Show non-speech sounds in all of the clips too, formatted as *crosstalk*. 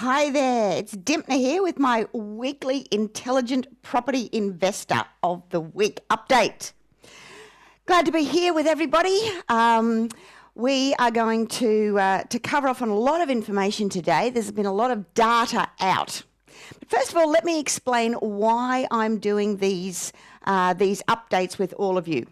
Hi there, it's Dymphna here with my weekly Intelligent Property Investor of the Week update. Glad to be here with everybody. Um, we are going to uh, to cover off on a lot of information today. There's been a lot of data out. But first of all, let me explain why I'm doing these uh, these updates with all of you.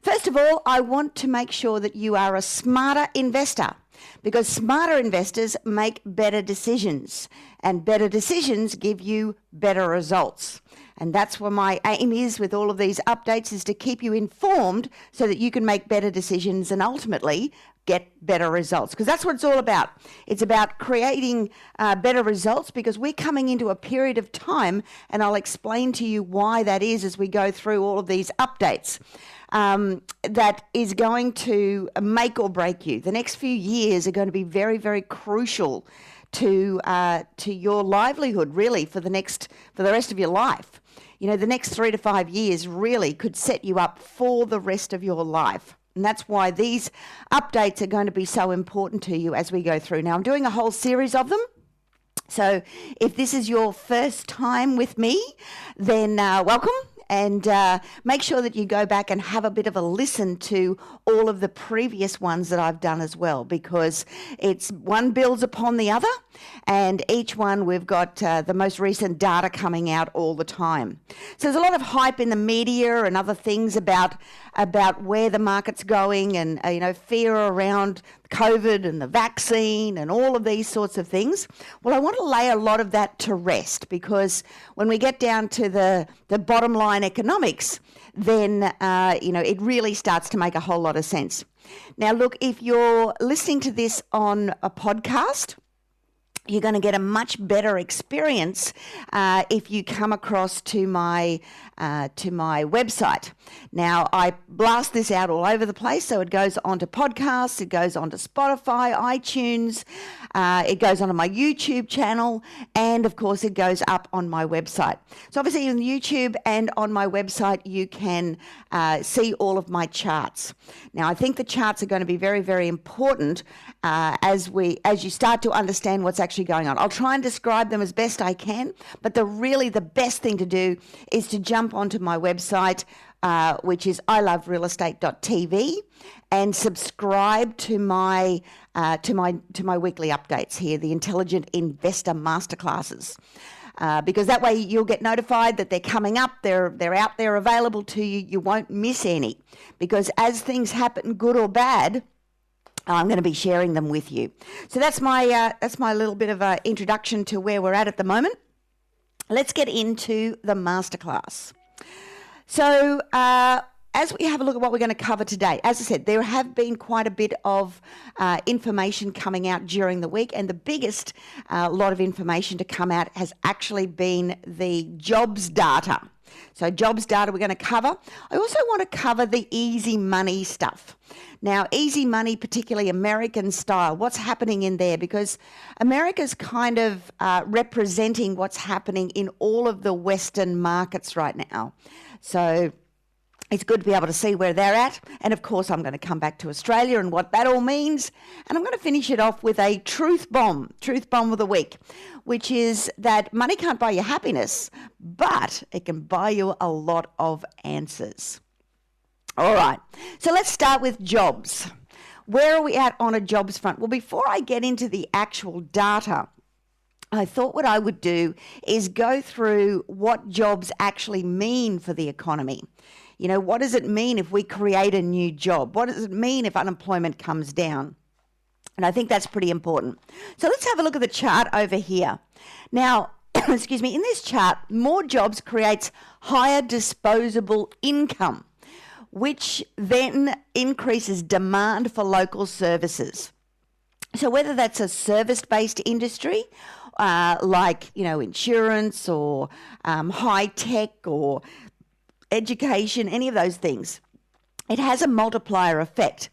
First of all, I want to make sure that you are a smarter investor because smarter investors make better decisions and better decisions give you better results. And that's what my aim is with all of these updates is to keep you informed so that you can make better decisions and ultimately get better results because that's what it's all about. It's about creating uh, better results because we're coming into a period of time, and I'll explain to you why that is as we go through all of these updates um, that is going to make or break you. The next few years are going to be very, very crucial to uh, to your livelihood, really, for the next for the rest of your life. You know, the next three to five years really could set you up for the rest of your life. And that's why these updates are going to be so important to you as we go through. Now, I'm doing a whole series of them. So, if this is your first time with me, then uh, welcome and uh, make sure that you go back and have a bit of a listen to all of the previous ones that I've done as well, because it's one builds upon the other, and each one we've got uh, the most recent data coming out all the time. So there's a lot of hype in the media and other things about about where the market's going, and uh, you know fear around COVID and the vaccine and all of these sorts of things. Well, I want to lay a lot of that to rest because when we get down to the, the bottom line economics, then uh, you know it really starts to make a whole lot of sense. Now, look, if you're listening to this on a podcast, you're going to get a much better experience uh, if you come across to my uh, to my website. Now I blast this out all over the place, so it goes onto podcasts, it goes onto Spotify, iTunes, uh, it goes onto my YouTube channel, and of course it goes up on my website. So obviously on YouTube and on my website you can uh, see all of my charts. Now I think the charts are going to be very very important uh, as we as you start to understand what's actually actually going on. I'll try and describe them as best I can, but the really the best thing to do is to jump onto my website, uh, which is iloverealestate.tv, and subscribe to my uh, to my to my weekly updates here, the Intelligent Investor Masterclasses. Uh, because that way you'll get notified that they're coming up, they're they're out there available to you. You won't miss any, because as things happen, good or bad, I'm going to be sharing them with you. So that's my uh, that's my little bit of an introduction to where we're at at the moment. Let's get into the masterclass. So uh, as we have a look at what we're going to cover today, as I said, there have been quite a bit of uh, information coming out during the week, and the biggest uh, lot of information to come out has actually been the jobs data. So, jobs data we're going to cover. I also want to cover the easy money stuff. Now, easy money, particularly American style, what's happening in there? Because America's kind of uh, representing what's happening in all of the Western markets right now. So, it's good to be able to see where they're at. And of course, I'm going to come back to Australia and what that all means. And I'm going to finish it off with a truth bomb, truth bomb of the week, which is that money can't buy you happiness, but it can buy you a lot of answers. All right, so let's start with jobs. Where are we at on a jobs front? Well, before I get into the actual data, I thought what I would do is go through what jobs actually mean for the economy. You know, what does it mean if we create a new job? What does it mean if unemployment comes down? And I think that's pretty important. So let's have a look at the chart over here. Now, *coughs* excuse me, in this chart, more jobs creates higher disposable income, which then increases demand for local services. So whether that's a service-based industry, uh, like you know insurance or um, high tech or education, any of those things, it has a multiplier effect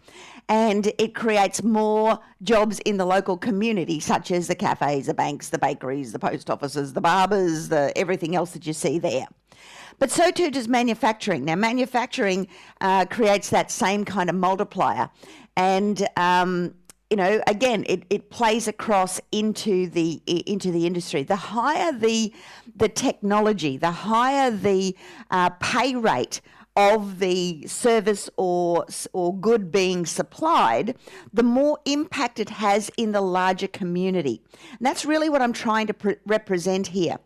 and it creates more jobs in the local community, such as the cafes, the banks, the bakeries, the post offices, the barbers, the everything else that you see there. But so too does manufacturing. Now, manufacturing uh, creates that same kind of multiplier, and um, you know, again, it, it plays across into the into the industry. The higher the the technology, the higher the uh, pay rate of the service or or good being supplied, the more impact it has in the larger community. And that's really what I'm trying to pre- represent here.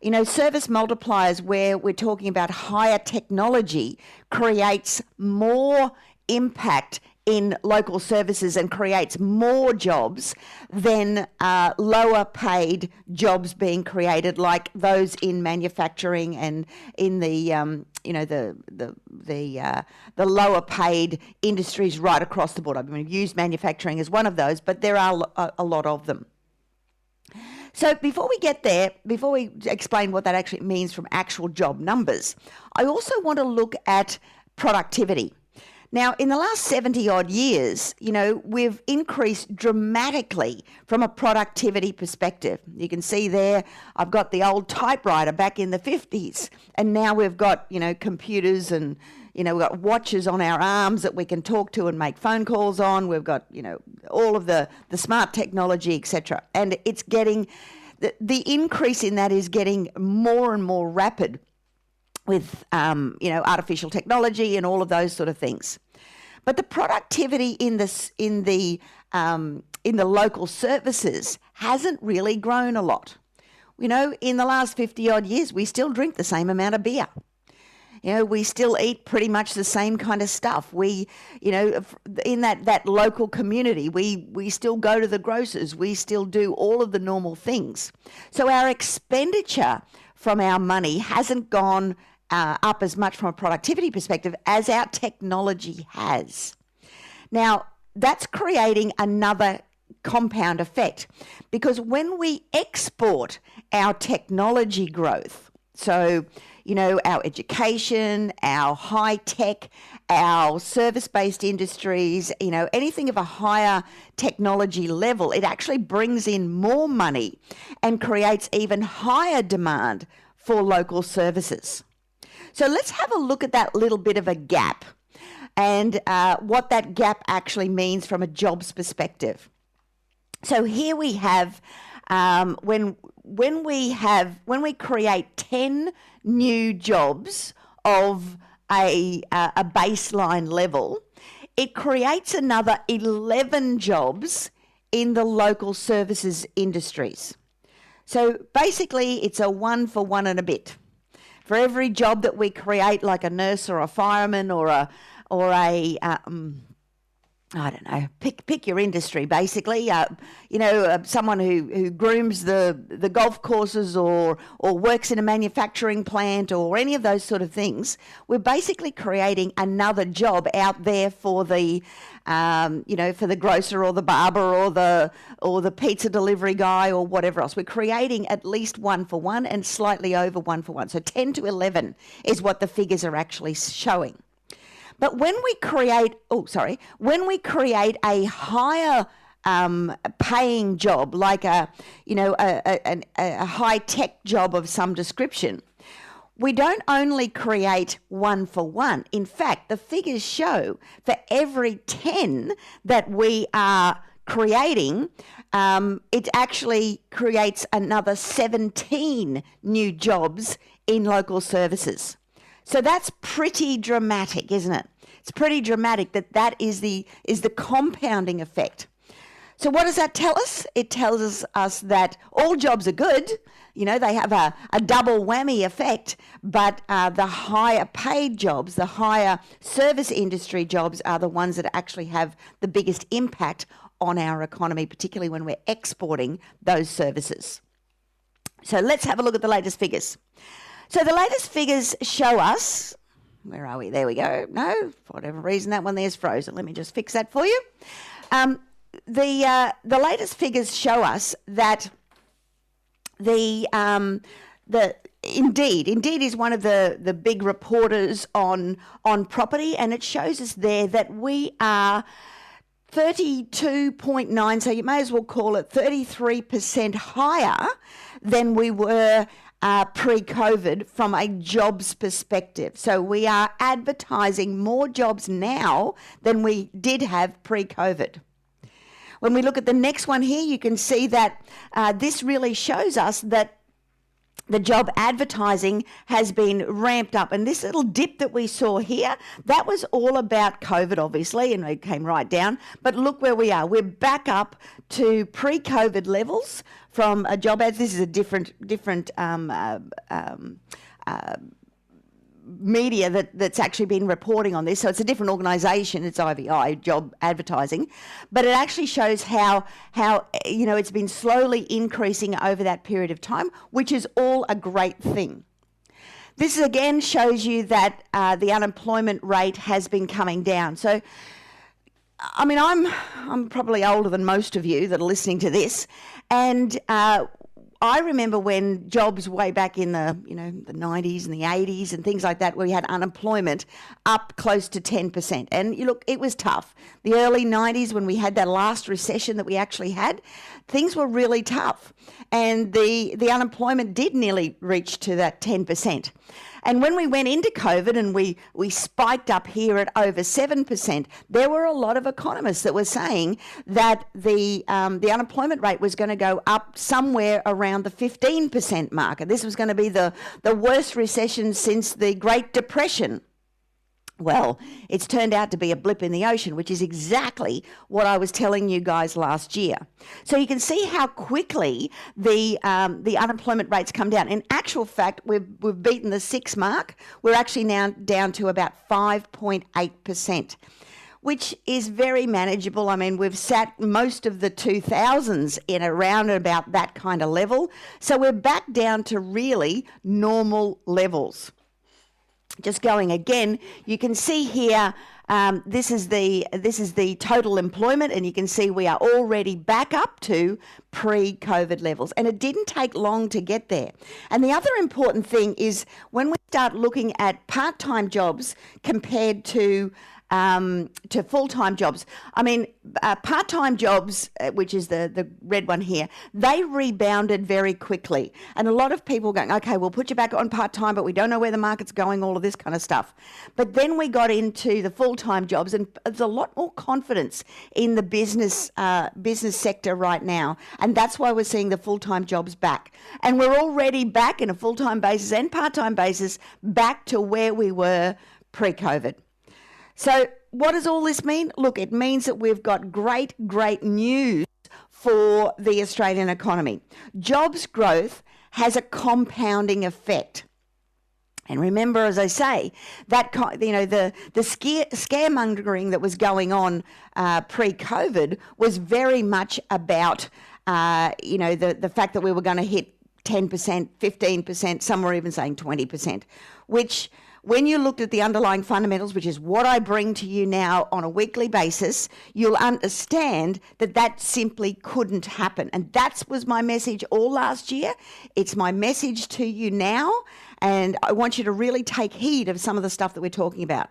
You know, service multipliers, where we're talking about higher technology, creates more impact in local services and creates more jobs than uh, lower paid jobs being created, like those in manufacturing and in the um, you know the the the uh, the lower paid industries right across the board. I mean, used manufacturing is one of those, but there are a, a lot of them. So before we get there, before we explain what that actually means from actual job numbers, I also want to look at productivity. Now, in the last 70 odd years, you know, we've increased dramatically from a productivity perspective. You can see there, I've got the old typewriter back in the 50s, and now we've got, you know, computers and, you know, we've got watches on our arms that we can talk to and make phone calls on. We've got, you know, all of the, the smart technology, etc. And it's getting, the, the increase in that is getting more and more rapid with um, you know artificial technology and all of those sort of things. But the productivity in this in the um, in the local services hasn't really grown a lot. You know, in the last fifty odd years, we still drink the same amount of beer. You know, we still eat pretty much the same kind of stuff. We, you know, in that, that local community, we, we still go to the grocers. We still do all of the normal things. So our expenditure from our money hasn't gone uh, up as much from a productivity perspective as our technology has. Now, that's creating another compound effect because when we export our technology growth, so you know, our education, our high tech, our service based industries, you know, anything of a higher technology level, it actually brings in more money and creates even higher demand for local services. So let's have a look at that little bit of a gap and uh, what that gap actually means from a jobs perspective. So here we have um, when when we have when we create ten new jobs of a a baseline level, it creates another eleven jobs in the local services industries. So basically, it's a one for one and a bit for every job that we create, like a nurse or a fireman or a or a um, I don't know, pick pick your industry basically. Uh, you know, uh, someone who, who grooms the the golf courses or or works in a manufacturing plant or any of those sort of things. We're basically creating another job out there for the um, you know, for the grocer or the barber or the or the pizza delivery guy or whatever else. We're creating at least one for one and slightly over one for one. So 10 to 11 is what the figures are actually showing. But when we create, oh, sorry, when we create a higher um, paying job, like a, you know, a, a, a high tech job of some description, we don't only create one for one. In fact, the figures show for every 10 that we are creating, um, it actually creates another 17 new jobs in local services. So that's pretty dramatic, isn't it? It's pretty dramatic that that is the is the compounding effect. So what does that tell us? It tells us that all jobs are good. You know, they have a, a double whammy effect, but uh, the higher paid jobs, the higher service industry jobs are the ones that actually have the biggest impact on our economy, particularly when we're exporting those services. So let's have a look at the latest figures. So the latest figures show us, where are we? There we go. No, for whatever reason, that one there's frozen. Let me just fix that for you. Um, the uh, the latest figures show us that the um, the Indeed, Indeed is one of the, the big reporters on on property, and it shows us there that we are 32.9, so you may as well call it 33% higher than we were uh, pre COVID from a jobs perspective. So we are advertising more jobs now than we did have pre COVID. When we look at the next one here, you can see that uh, this really shows us that the job advertising has been ramped up. And this little dip that we saw here, that was all about COVID, obviously, and it came right down. But look where we are. We're back up to pre COVID levels from a job ads. This is a different, different. Um, uh, um, uh, media that, that's actually been reporting on this. So it's a different organisation. It's IVI, Job Advertising, but it actually shows how how you know it's been slowly increasing over that period of time, which is all a great thing. This again shows you that uh, the unemployment rate has been coming down. So. I mean, I'm I'm probably older than most of you that are listening to this, and uh, I remember when jobs way back in the you know the 90s and the 80s and things like that, where we had unemployment up close to 10%. And you look, it was tough. The early 90s, when we had that last recession that we actually had, things were really tough, and the the unemployment did nearly reach to that 10%. And when we went into COVID and we, we spiked up here at over 7%, there were a lot of economists that were saying that the, um, the unemployment rate was going to go up somewhere around the 15% mark. And this was going to be the, the worst recession since the Great Depression. Well, it's turned out to be a blip in the ocean, which is exactly what I was telling you guys last year. So you can see how quickly the um, the unemployment rates come down. In actual fact, we've we've beaten the six mark. We're actually now down to about five point eight percent which is very manageable. I mean, we've sat most of the 2000s in around about that kind of level. So we're back down to really normal levels just going again, you can see here. Um, this is the this is the total employment, and you can see we are already back up to pre-COVID levels, and it didn't take long to get there. And the other important thing is when we start looking at part-time jobs compared to um, to full time jobs. I mean, uh, part time jobs, uh, which is the, the red one here, they rebounded very quickly. And a lot of people going, okay, we'll put you back on part time, but we don't know where the market's going, all of this kind of stuff. But then we got into the full time jobs, and there's a lot more confidence in the business uh, business sector right now. And that's why we're seeing the full time jobs back. And we're already back in a full time basis and part time basis back to where we were pre COVID. So, what does all this mean? Look, it means that we've got great, great news for the Australian economy. Jobs growth has a compounding effect. And remember, as I say, that you know the the scare, scaremongering that was going on uh, pre-COVID was very much about uh, you know the the fact that we were going to hit ten percent, fifteen percent, some were even saying twenty percent, which when you looked at the underlying fundamentals, which is what I bring to you now on a weekly basis, you'll understand that that simply couldn't happen. And that was my message all last year. It's my message to you now. And I want you to really take heed of some of the stuff that we're talking about.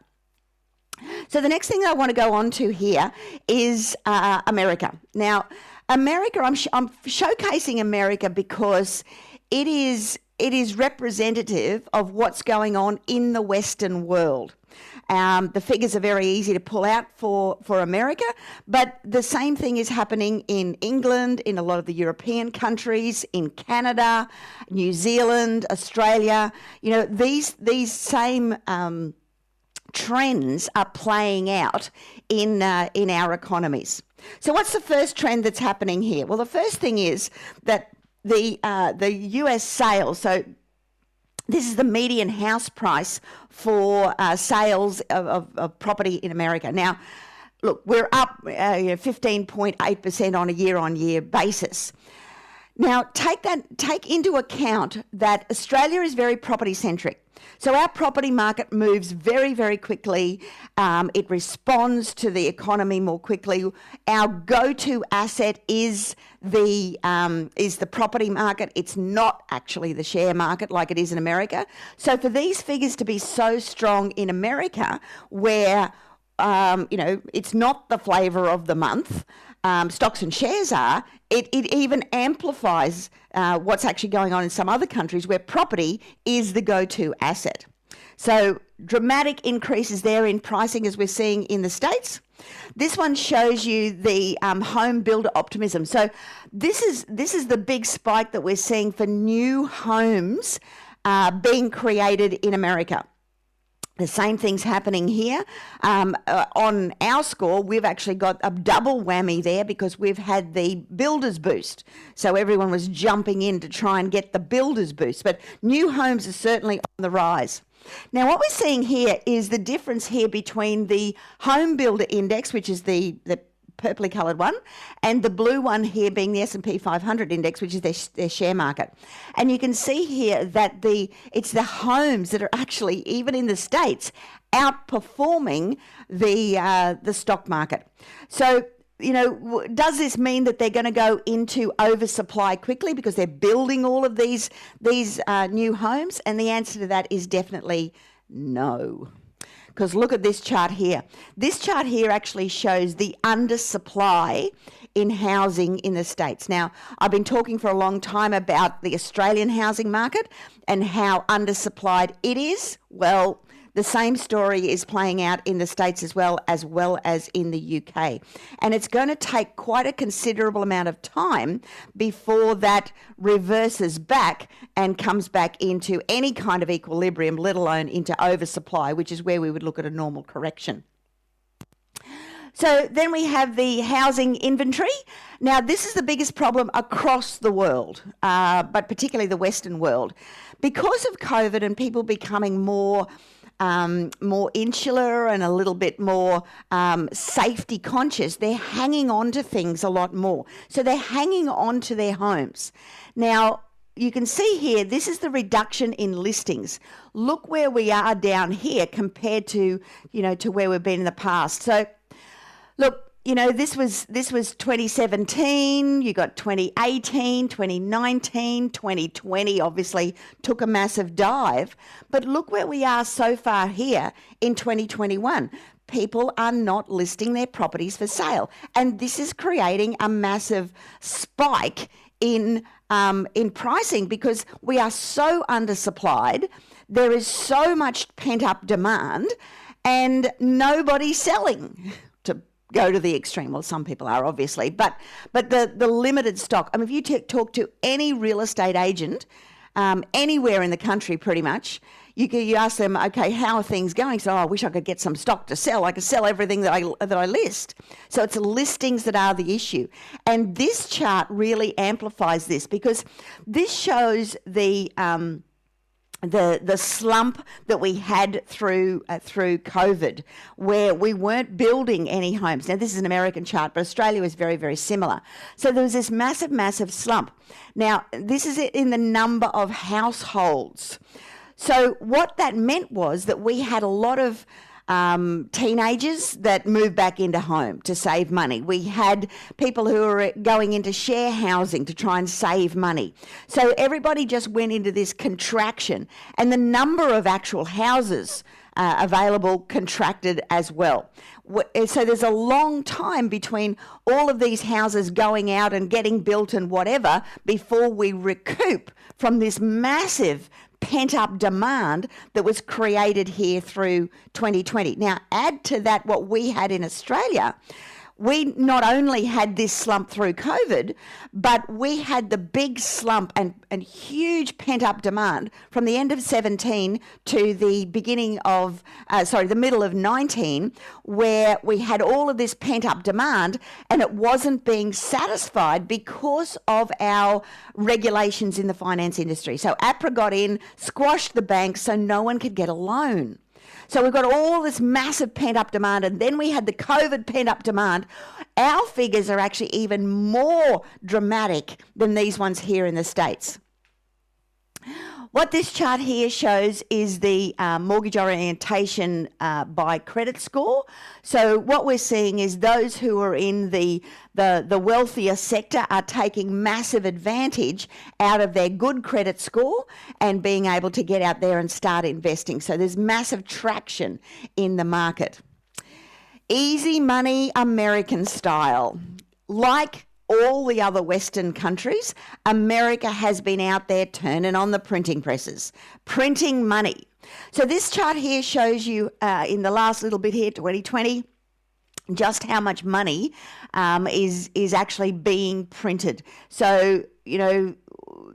So, the next thing I want to go on to here is uh, America. Now, America, I'm, sh- I'm showcasing America because it is it is representative of what's going on in the Western world. Um, the figures are very easy to pull out for, for America, but the same thing is happening in England, in a lot of the European countries, in Canada, New Zealand, Australia. You know, these, these same um, trends are playing out in, uh, in our economies. So, what's the first trend that's happening here? Well, the first thing is that the uh, the US sales. So this is the median house price for uh, sales of, of, of, property in America. Now, look, we're up 15.8% uh, on a year-on-year basis. Now, take that take into account that Australia is very property centric. So our property market moves very, very quickly. Um, it responds to the economy more quickly. Our go-to asset is the um, is the property market. It's not actually the share market like it is in America. So for these figures to be so strong in America, where um, you know it's not the flavour of the month um, stocks and shares are, it, it even amplifies uh, what's actually going on in some other countries where property is the go to asset. So, dramatic increases there in pricing as we're seeing in the States. This one shows you the um, home builder optimism. So this is this is the big spike that we're seeing for new homes uh, being created in America. The same thing's happening here. Um, uh, on our score, we've actually got a double whammy there because we've had the builders boost. So everyone was jumping in to try and get the builders boost. But new homes are certainly on the rise. Now, what we're seeing here is the difference here between the home builder index, which is the, the purpley coloured one, and the blue one here being the S&P 500 index, which is their, their share market. And you can see here that the it's the homes that are actually even in the states outperforming the uh, the stock market. So you know, does this mean that they're going to go into oversupply quickly because they're building all of these these uh, new homes? And the answer to that is definitely no. Because look at this chart here. This chart here actually shows the undersupply in housing in the States. Now, I've been talking for a long time about the Australian housing market and how undersupplied it is. Well, the same story is playing out in the States as well, as well as in the UK. And it's going to take quite a considerable amount of time before that reverses back and comes back into any kind of equilibrium, let alone into oversupply, which is where we would look at a normal correction. So then we have the housing inventory. Now, this is the biggest problem across the world, uh, but particularly the Western world. Because of COVID and people becoming more um, more insular and a little bit more um, safety conscious, they're hanging on to things a lot more. So they're hanging on to their homes. Now, you can see here, this is the reduction in listings. Look where we are down here compared to, you know, to where we've been in the past. So, look, you know, this was this was 2017, you got 2018, 2019, 2020 obviously took a massive dive, but look where we are so far here in 2021 people are not listing their properties for sale. And this is creating a massive spike in, um, in pricing because we are so undersupplied. There is so much pent up demand and nobody's selling *laughs* go to the extreme. Well, some people are obviously, but but the the limited stock. I mean, if you t- talk to any real estate agent um, anywhere in the country, pretty much. You, you ask them, okay, how are things going? So, oh, I wish I could get some stock to sell. I could sell everything that I that I list. So it's listings that are the issue, and this chart really amplifies this because this shows the um, the the slump that we had through uh, through COVID, where we weren't building any homes. Now this is an American chart, but Australia was very very similar. So there was this massive massive slump. Now this is in the number of households. So what that meant was that we had a lot of um, teenagers that moved back into home to save money. We had people who were going into share housing to try and save money. So everybody just went into this contraction, and the number of actual houses uh, available contracted as well. So there's a long time between all of these houses going out and getting built and whatever before we recoup from this massive pent up demand that was created here through 2020. Now, add to that what we had in Australia we not only had this slump through COVID, but we had the big slump and, and huge pent up demand from the end of 17 to the beginning of, uh, sorry, the middle of 19, where we had all of this pent up demand and it wasn't being satisfied because of our regulations in the finance industry. So APRA got in, squashed the banks so no one could get a loan. So we've got all this massive pent up demand, and then we had the COVID pent up demand. Our figures are actually even more dramatic than these ones here in the States. What this chart here shows is the uh, mortgage origination uh, by credit score. So what we're seeing is those who are in the, the, the wealthier sector are taking massive advantage out of their good credit score and being able to get out there and start investing. So there's massive traction in the market. Easy money American style. Like all the other Western countries, America has been out there turning on the printing presses, printing money. So this chart here shows you uh, in the last little bit here, 2020, just how much money um, is is actually being printed. So you know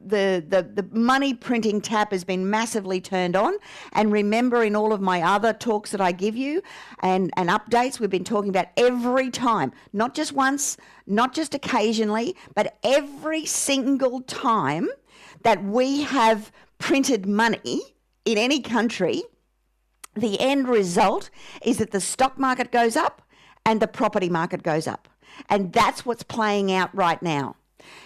the, the the money printing tap has been massively turned on. And remember, in all of my other talks that I give you and and updates, we've been talking about every time, not just once, not just occasionally, but every single time that we have printed money in any country. The end result is that the stock market goes up and the property market goes up. And that's what's playing out right now.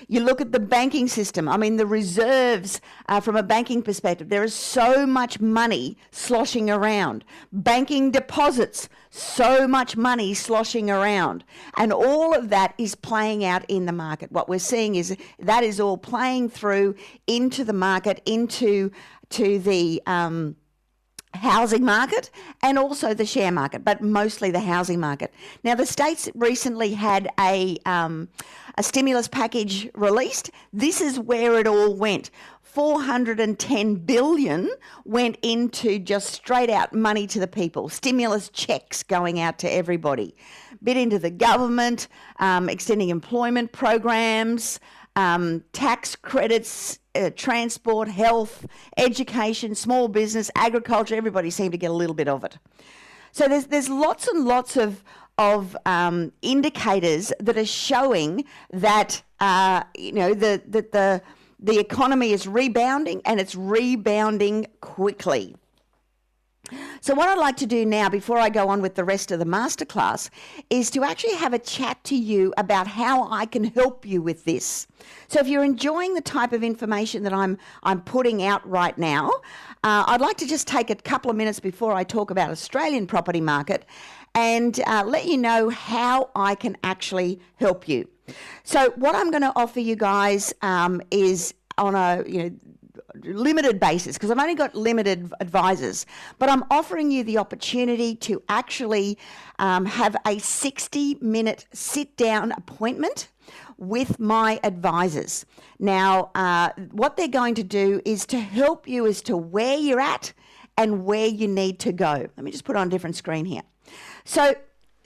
You look at the banking system, I mean, the reserves uh, from a banking perspective, there is so much money sloshing around. Banking deposits, so much money sloshing around. And all of that is playing out in the market. What we're seeing is that is all playing through into the market, into to the. Um, housing market and also the share market, but mostly the housing market. Now, the states recently had a, um, a stimulus package released. This is where it all went. 410 billion went into just straight out money to the people, stimulus checks going out to everybody, bit into the government, um, extending employment programs, um, tax credits, uh, transport, health, education, small business, agriculture, everybody seemed to get a little bit of it. So there's, there's lots and lots of, of um, indicators that are showing that, uh, you know, the, that the, the economy is rebounding and it's rebounding quickly. So, what I'd like to do now, before I go on with the rest of the masterclass, is to actually have a chat to you about how I can help you with this. So, if you're enjoying the type of information that I'm I'm putting out right now, uh, I'd like to just take a couple of minutes before I talk about Australian property market and uh, let you know how I can actually help you. So, what I'm going to offer you guys um, is on a you know limited basis because I've only got limited advisors, but I'm offering you the opportunity to actually um, have a 60 minute sit down appointment with my advisors. Now, uh, what they're going to do is to help you as to where you're at and where you need to go. Let me just put on a different screen here. So,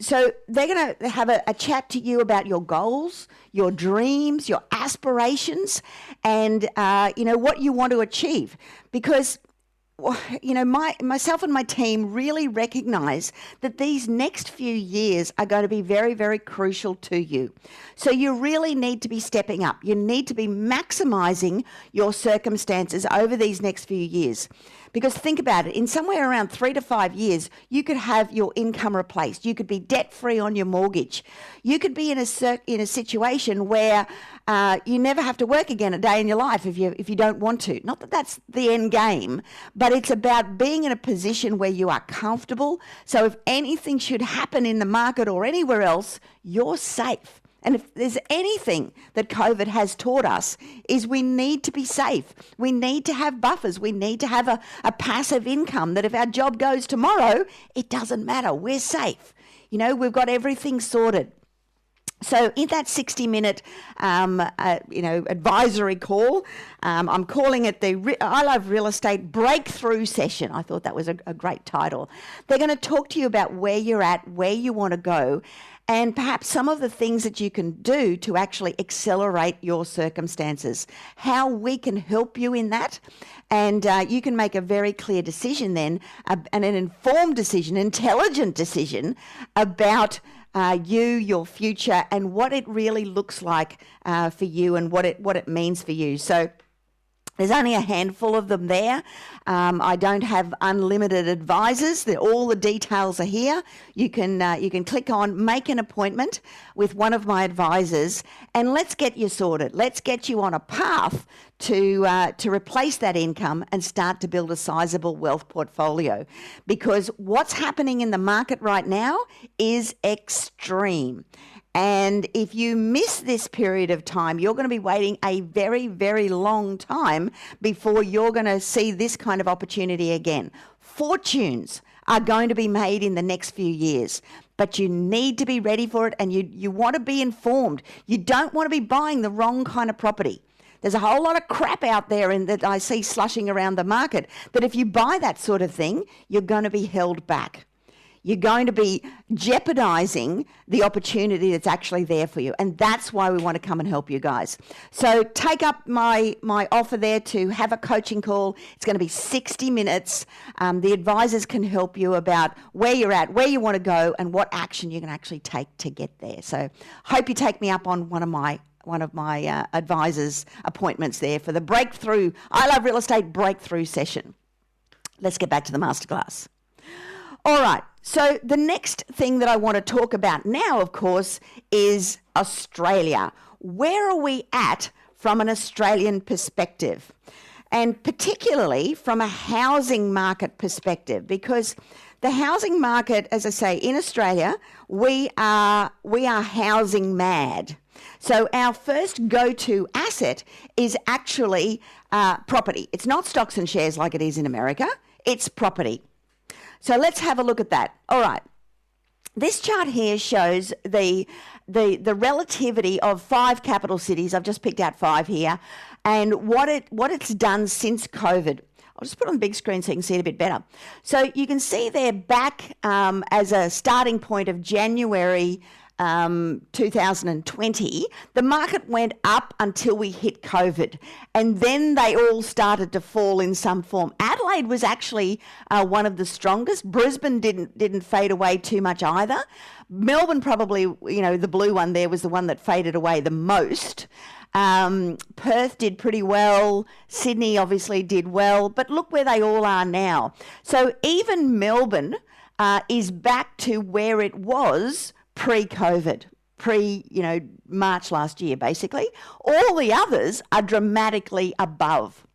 so they're going to have a, a, chat to you about your goals, your dreams, your aspirations, and uh, you know what you want to achieve. Because you know, my myself and my team really recognize that these next few years are going to be very, very crucial to you. So you really need to be stepping up. You need to be maximizing your circumstances over these next few years. Because think about it, in somewhere around three to five years, you could have your income replaced. You could be debt free on your mortgage. You could be in a in a situation where uh, you never have to work again a day in your life if you if you don't want to. Not that that's the end game, but it's about being in a position where you are comfortable. So if anything should happen in the market or anywhere else, you're safe. And if there's anything that COVID has taught us, is we need to be safe. We need to have buffers. We need to have a, a passive income that if our job goes tomorrow, it doesn't matter. We're safe. You know, we've got everything sorted. So in that 60 minute, um, uh, you know, advisory call, um, I'm calling it the Re- I Love Real Estate Breakthrough Session. I thought that was a, a great title. They're going to talk to you about where you're at, where you want to go, and perhaps some of the things that you can do to actually accelerate your circumstances, how we can help you in that. And uh, you can make a very clear decision then, uh, and an informed decision, intelligent decision about. Uh, you, your future, and what it really looks like uh, for you, and what it what it means for you. So, there's only a handful of them there. Um, I don't have unlimited advisors. All the details are here. You can uh, you can click on make an appointment with one of my advisors, and let's get you sorted. Let's get you on a path to uh, to replace that income and start to build a sizable wealth portfolio. Because what's happening in the market right now is extreme. And if you miss this period of time, you're going to be waiting a very, very long time before you're going to see this kind of opportunity again. Fortunes are going to be made in the next few years, but you need to be ready for it and you, you want to be informed. You don't want to be buying the wrong kind of property. There's a whole lot of crap out there in, that I see slushing around the market that if you buy that sort of thing, you're going to be held back. You're going to be jeopardizing the opportunity that's actually there for you. And that's why we want to come and help you guys. So take up my, my offer there to have a coaching call. It's going to be 60 minutes. Um, the advisors can help you about where you're at, where you want to go, and what action you can actually take to get there. So hope you take me up on one of my one of my uh, advisors appointments there for the breakthrough I love real estate breakthrough session. Let's get back to the masterclass. All right. So, the next thing that I want to talk about now, of course, is Australia. Where are we at from an Australian perspective? And particularly from a housing market perspective, because the housing market, as I say, in Australia, we are, we are housing mad. So, our first go to asset is actually uh, property. It's not stocks and shares like it is in America, it's property. So let's have a look at that. All right. This chart here shows the, the, the relativity of five capital cities. I've just picked out five here, and what, it, what it's done since COVID. I'll just put on the big screen so you can see it a bit better. So you can see there back um, as a starting point of January um, 2020, the market went up until we hit COVID, and then they all started to fall in some form. Adelaide was actually uh, one of the strongest. Brisbane didn't didn't fade away too much either. Melbourne probably, you know, the blue one there was the one that faded away the most. Um, Perth did pretty well. Sydney obviously did well, but look where they all are now. So even Melbourne uh, is back to where it was pre-COVID, pre, you know, March last year, basically. All the others are dramatically above.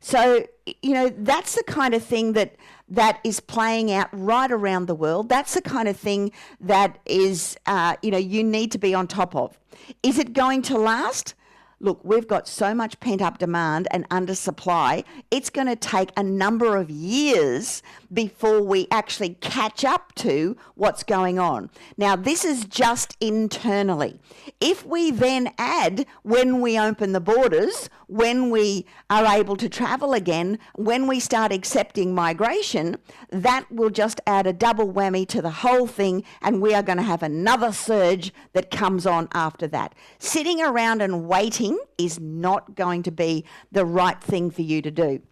So, you know, that's the kind of thing that that is playing out right around the world. That's the kind of thing that is, uh, you know, you need to be on top of. Is it going to last? Look, we've got so much pent up demand and undersupply, it's going to take a number of years before we actually catch up to what's going on. Now, this is just internally. If we then add when we open the borders, when we are able to travel again, when we start accepting migration, that will just add a double whammy to the whole thing, and we are going to have another surge that comes on after that. Sitting around and waiting is not going to be the right thing for you to do.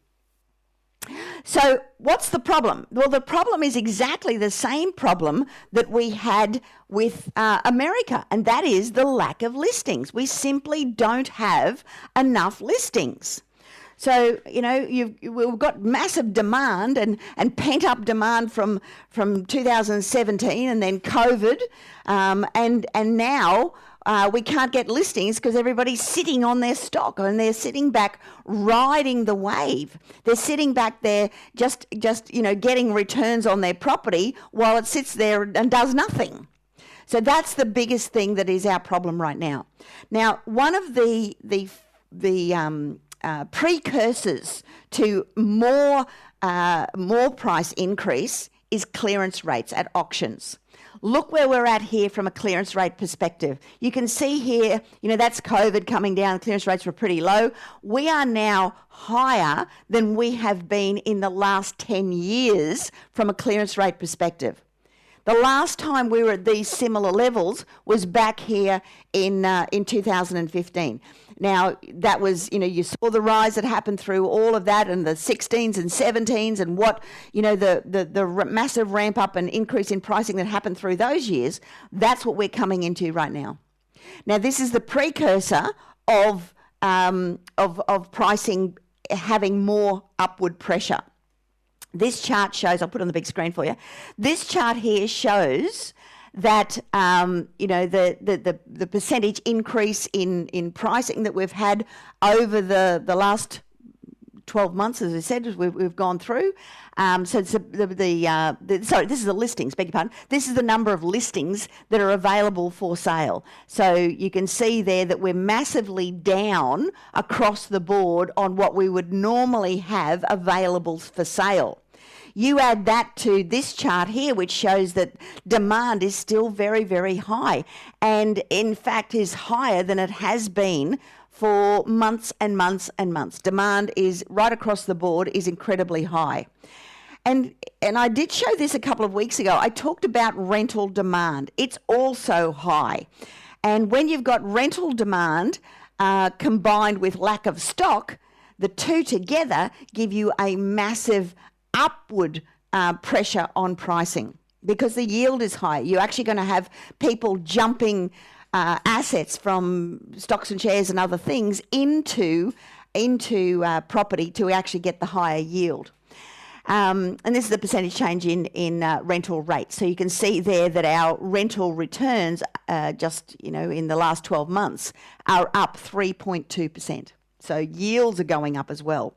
So, what's the problem? Well, the problem is exactly the same problem that we had with uh, America, and that is the lack of listings. We simply don't have enough listings. So you know we've got massive demand and, and pent up demand from from 2017 and then COVID, um, and and now uh, we can't get listings because everybody's sitting on their stock and they're sitting back riding the wave. They're sitting back there just, just you know, getting returns on their property while it sits there and does nothing. So that's the biggest thing that is our problem right now. Now, one of the the the um, uh, precursors to more uh, more price increase is clearance rates at auctions. Look where we're at here from a clearance rate perspective. You can see here, you know, that's COVID coming down. Clearance rates were pretty low. We are now higher than we have been in the last 10 years from a clearance rate perspective. The last time we were at these similar levels was back here in uh, in 2015. Now that was you know you saw the rise that happened through all of that and the 16s and 17s and what you know the the the massive ramp up and increase in pricing that happened through those years. That's what we're coming into right now. Now this is the precursor of um, of of pricing having more upward pressure. This chart shows, I'll put on the big screen for you. This chart here shows that um, you know the, the, the, the, percentage increase in, in pricing that we've had over the, the last 12 months, as I said, we've, we've gone through. Um, so the, the, uh, the, sorry, this is the listings, beg your pardon. This is the number of listings that are available for sale. So you can see there that we're massively down across the board on what we would normally have available for sale. You add that to this chart here, which shows that demand is still very, very high, and in fact is higher than it has been for months and months and months. Demand is right across the board is incredibly high. and and I did show this a couple of weeks ago. I talked about rental demand. It's also high, and when you've got rental demand uh, combined with lack of stock, the two together give you a massive upward uh, pressure on pricing because the yield is high. You're actually going to have people jumping uh, assets from stocks and shares and other things into into uh, property to actually get the higher yield. Um, and this is the percentage change in in uh, rental rates. So you can see there that our rental returns, uh, just you know, in the last 12 months, are up 3.2 percent. So yields are going up as well.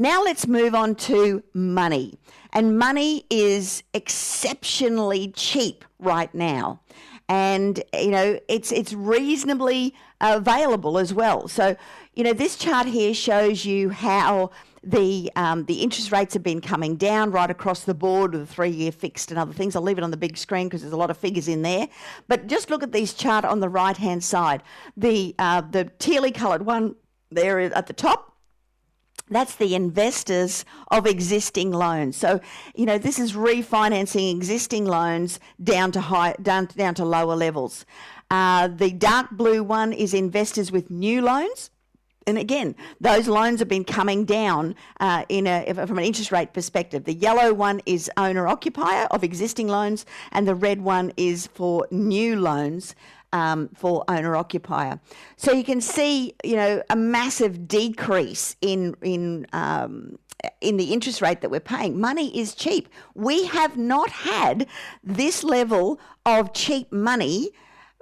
Now let's move on to money. And money is exceptionally cheap right now. And you know it's it's reasonably available as well. So you know this chart here shows you how the um, the interest rates have been coming down right across the board with the three year fixed and other things. I'll leave it on the big screen because there's a lot of figures in there. But just look at this chart on the right hand side. The uh, the tealy coloured one there at the top that's the investors of existing loans. So, you know, this is refinancing existing loans down to high, down, down to lower levels. Uh, the dark blue one is investors with new loans. And again, those loans have been coming down uh, in a, from an interest rate perspective. The yellow one is owner occupier of existing loans, and the red one is for new loans um, for owner occupier. So you can see, you know, a massive decrease in in um, in the interest rate that we're paying. Money is cheap. We have not had this level of cheap money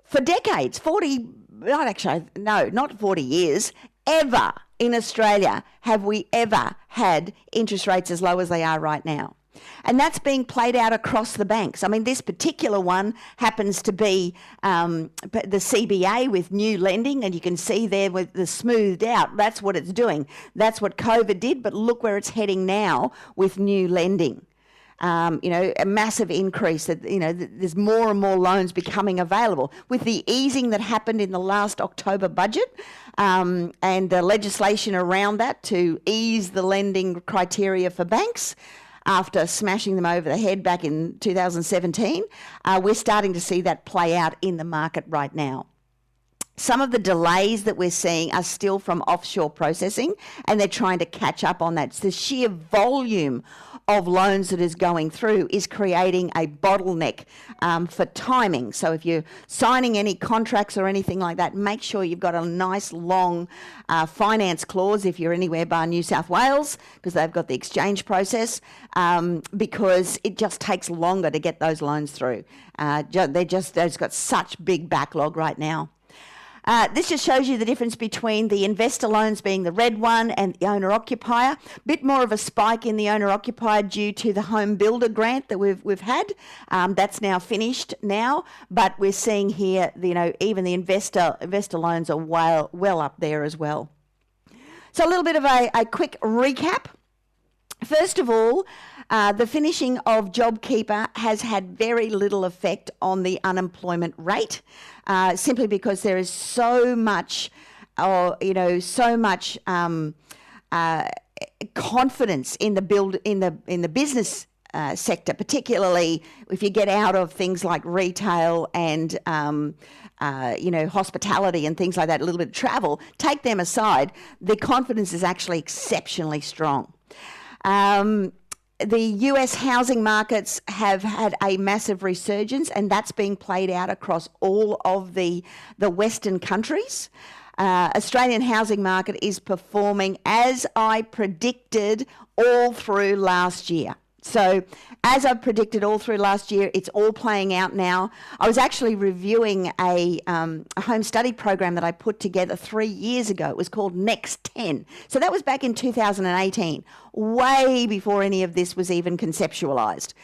for decades. Forty, not actually, no, not forty years. Ever in Australia have we ever had interest rates as low as they are right now? And that's being played out across the banks. I mean, this particular one happens to be um, the CBA with new lending, and you can see there with the smoothed out. That's what it's doing. That's what COVID did, but look where it's heading now with new lending. Um, you know, a massive increase that, you know, there's more and more loans becoming available. With the easing that happened in the last October budget um, and the legislation around that to ease the lending criteria for banks, after smashing them over the head back in 2017. Uh, we're starting to see that play out in the market right now. Some of the delays that we're seeing are still from offshore processing, and they're trying to catch up on that. The sheer volume of loans that is going through is creating a bottleneck um, for timing. So if you're signing any contracts or anything like that, make sure you've got a nice long uh, finance clause if you're anywhere by New South Wales, because they've got the exchange process, um, because it just takes longer to get those loans through. Uh, they just they've just got such big backlog right now. Uh, this just shows you the difference between the investor loans being the red one and the owner occupier. Bit more of a spike in the owner occupier due to the home builder grant that we've we've had. Um, that's now finished now, but we're seeing here, you know, even the investor investor loans are well well up there as well. So a little bit of a, a quick recap. First of all, uh, the finishing of JobKeeper has had very little effect on the unemployment rate, uh, simply because there is so much, or you know, so much um, uh, confidence in the build in the in the business uh, sector, particularly if you get out of things like retail and um, uh, you know hospitality and things like that, a little bit of travel. Take them aside, the confidence is actually exceptionally strong. Um, the US housing markets have had a massive resurgence, and that's being played out across all of the, the Western countries. Uh, Australian housing market is performing as I predicted all through last year. So, as I've predicted all through last year, it's all playing out now. I was actually reviewing a, um, a, home study program that I put together three years ago. It was called Next 10. So, that was back in 2018, way before any of this was even conceptualized.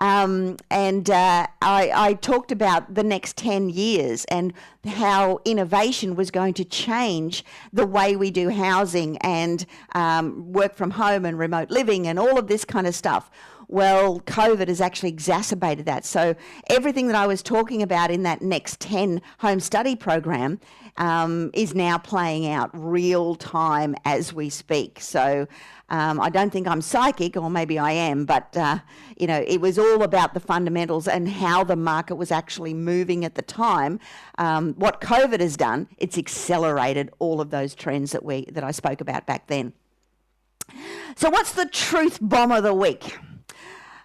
Um, and uh, I, I, talked about the next 10 years and how innovation was going to change the way we do housing and um, work from home and remote living and all of this kind of stuff. Well, COVID has actually exacerbated that. So everything that I was talking about in that next 10 home study program um, is now playing out real time as we speak. So um, I don't think I'm psychic, or maybe I am, but uh, you know, it was all about the fundamentals and how the market was actually moving at the time. Um, what COVID has done, it's accelerated all of those trends that we that I spoke about back then. So, what's the truth bomb of the week?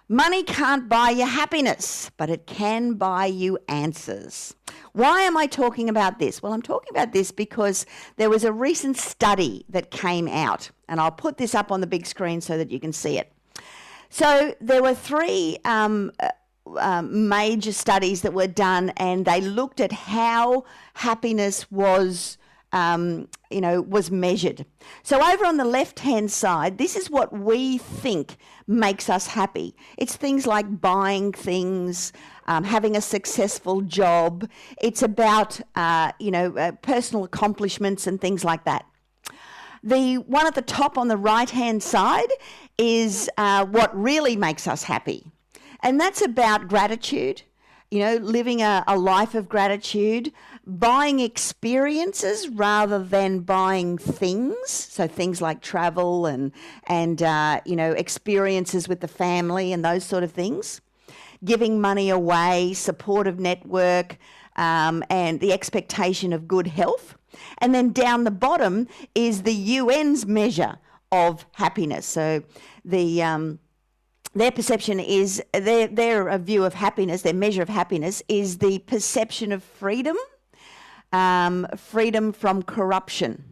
Money can't buy you happiness, but it can buy you answers. Why am I talking about this? Well, I'm talking about this because there was a recent study that came out, and I'll put this up on the big screen so that you can see it. So, there were three um, uh, um, major studies that were done, and they looked at how happiness was um, you know, was measured. So over on the left-hand side, this is what we think makes us happy. It's things like buying things, um, having a successful job. It's about, uh, you know, uh, personal accomplishments and things like that. The one at the top on the right-hand side is uh, what really makes us happy. And that's about gratitude, you know, living a, a life of gratitude, buying experiences rather than buying things. So things like travel and and uh, you know experiences with the family and those sort of things. Giving money away, supportive network, um, and the expectation of good health. And then down the bottom is the UN's measure of happiness. So the um, their perception is their their view of happiness, their measure of happiness is the perception of freedom um, freedom from corruption.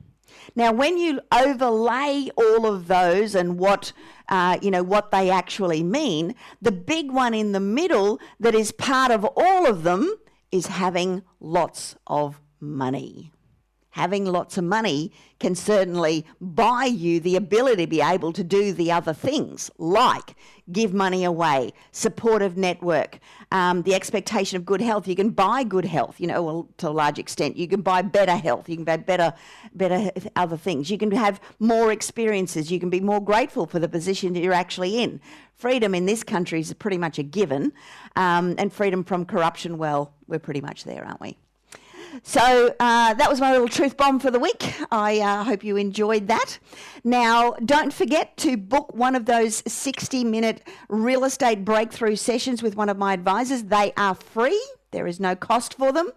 Now, when you overlay all of those and what uh, you know what they actually mean, the big one in the middle that is part of all of them is having lots of money having lots of money can certainly buy you the ability to be able to do the other things, like give money away, supportive network, um, the expectation of good health. You can buy good health, you know, well, to a large extent. You can buy better health. You can buy better, better other things. You can have more experiences. You can be more grateful for the position that you're actually in. Freedom in this country is pretty much a given, um, and freedom from corruption. Well, we're pretty much there, aren't we? So uh, that was my little truth bomb for the week. I uh, hope you enjoyed that. Now, don't forget to book one of those 60 minute real estate breakthrough sessions with one of my advisors. They are free, there is no cost for them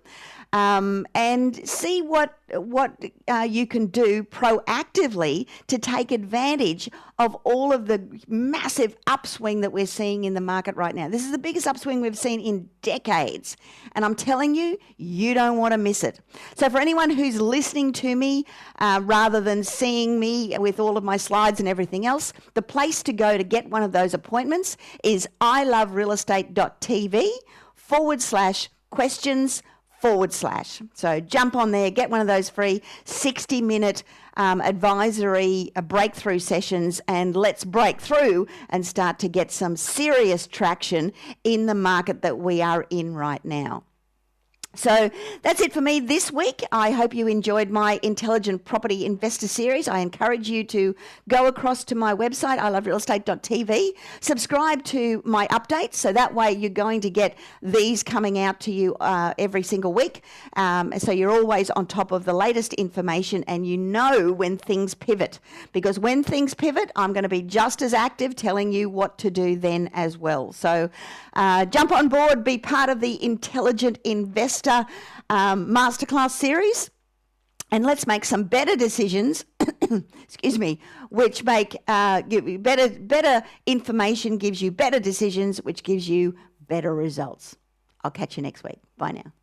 um, and see what what uh, you can do proactively to take advantage of all of the massive upswing that we're seeing in the market right now. This is the biggest upswing we've seen in decades, and I'm telling you, you don't want to miss it. So, for anyone who's listening to me uh, rather than seeing me with all of my slides and everything else, the place to go to get one of those appointments is iloverealestate.tv forward slash questions forward slash. So jump on there, get one of those free 60 minute um, advisory uh, breakthrough sessions, and let's break through and start to get some serious traction in the market that we are in right now. So that's it for me this week. I hope you enjoyed my Intelligent Property Investor Series. I encourage you to go across to my website, iloverealestate.tv, subscribe to my updates, so that way you're going to get these coming out to you uh, every single week. Um, so you're always on top of the latest information and you know when things pivot. Because when things pivot, I'm going to be just as active telling you what to do then as well. So uh, jump on board, be part of the Intelligent Investor um, Masterclass series. And let's make some better decisions, *coughs* excuse me, which make uh, better better information, gives you better decisions, which gives you better results. I'll catch you next week. Bye now.